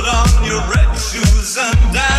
Put on your red shoes and dance.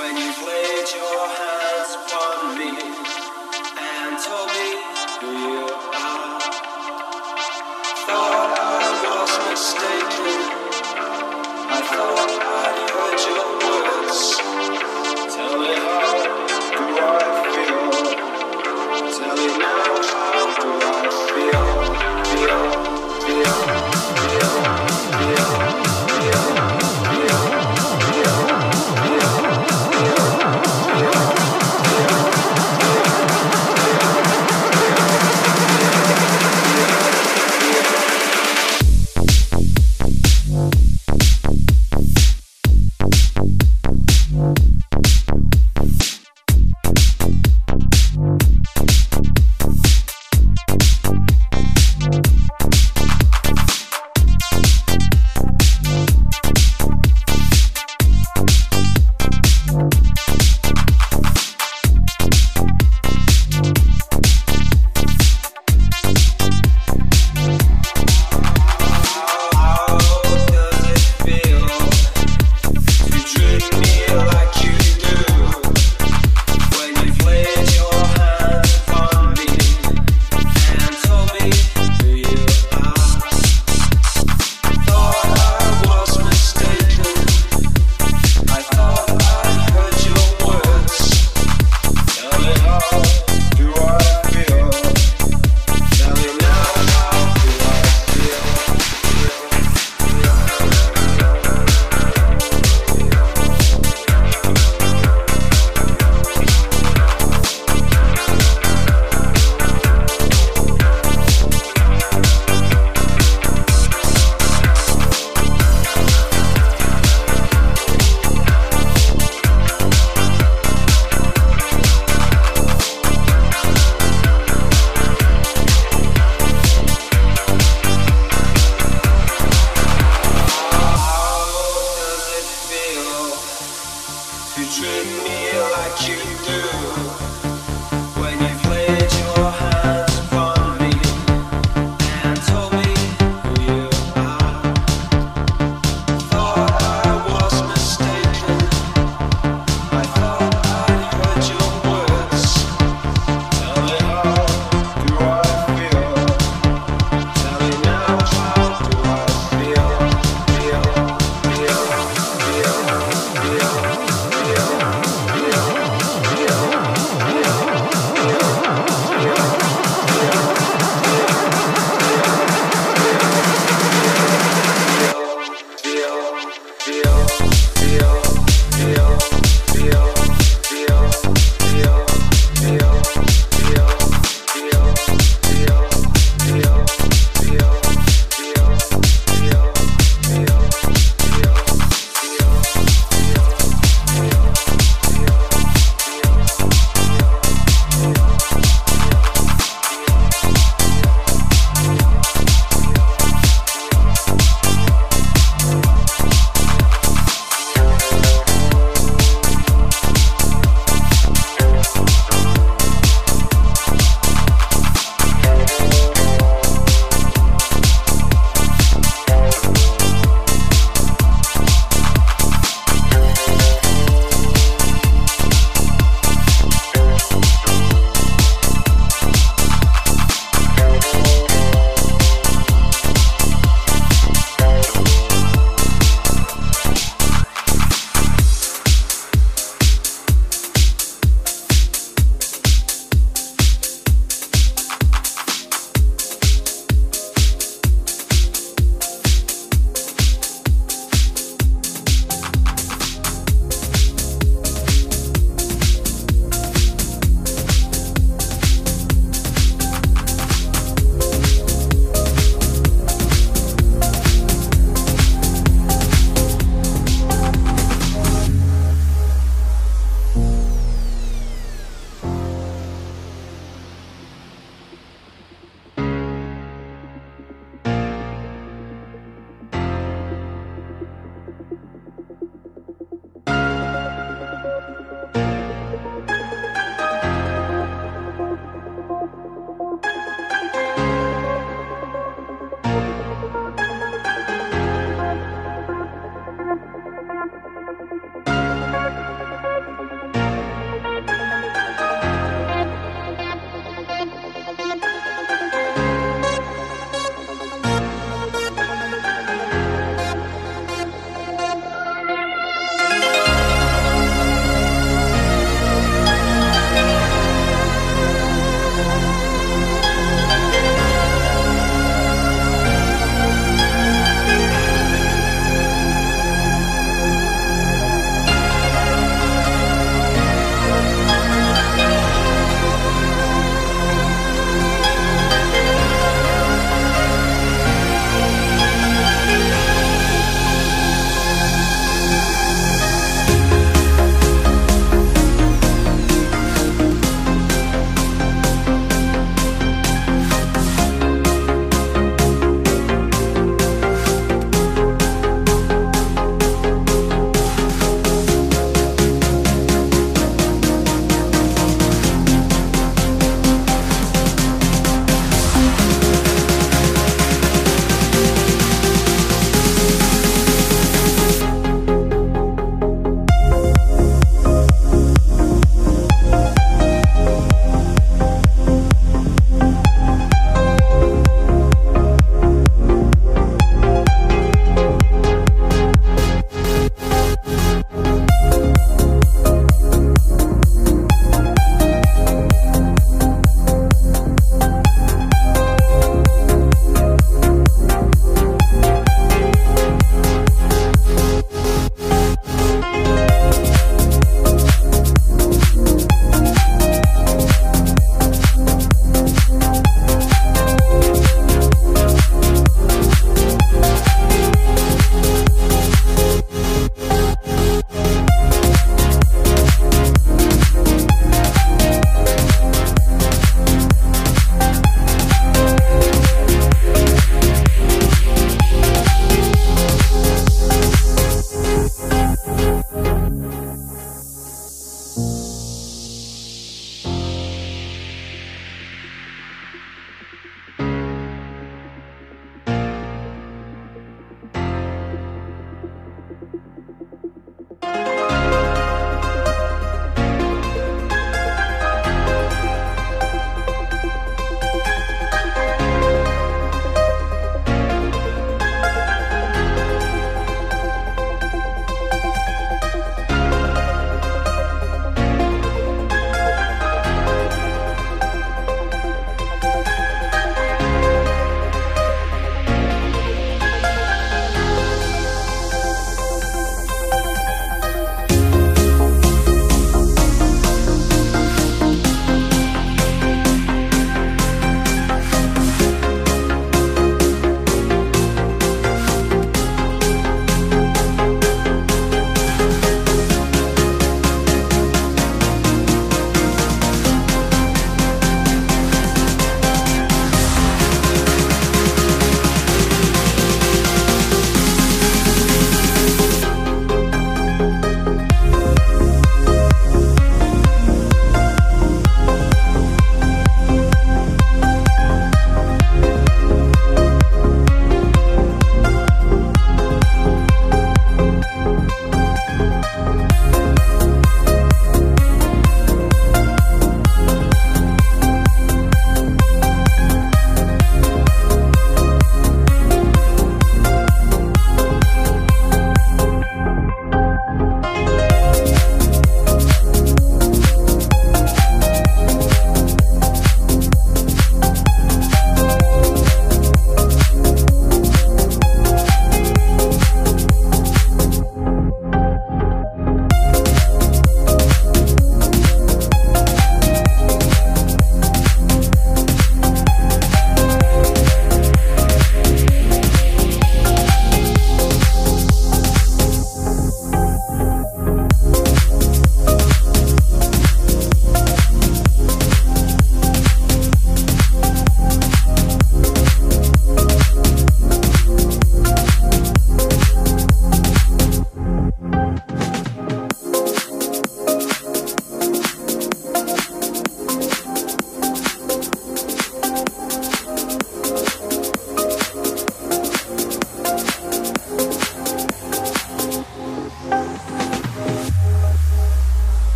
when you laid your hands upon me and told me who you are. Thought I was mistaken. I thought I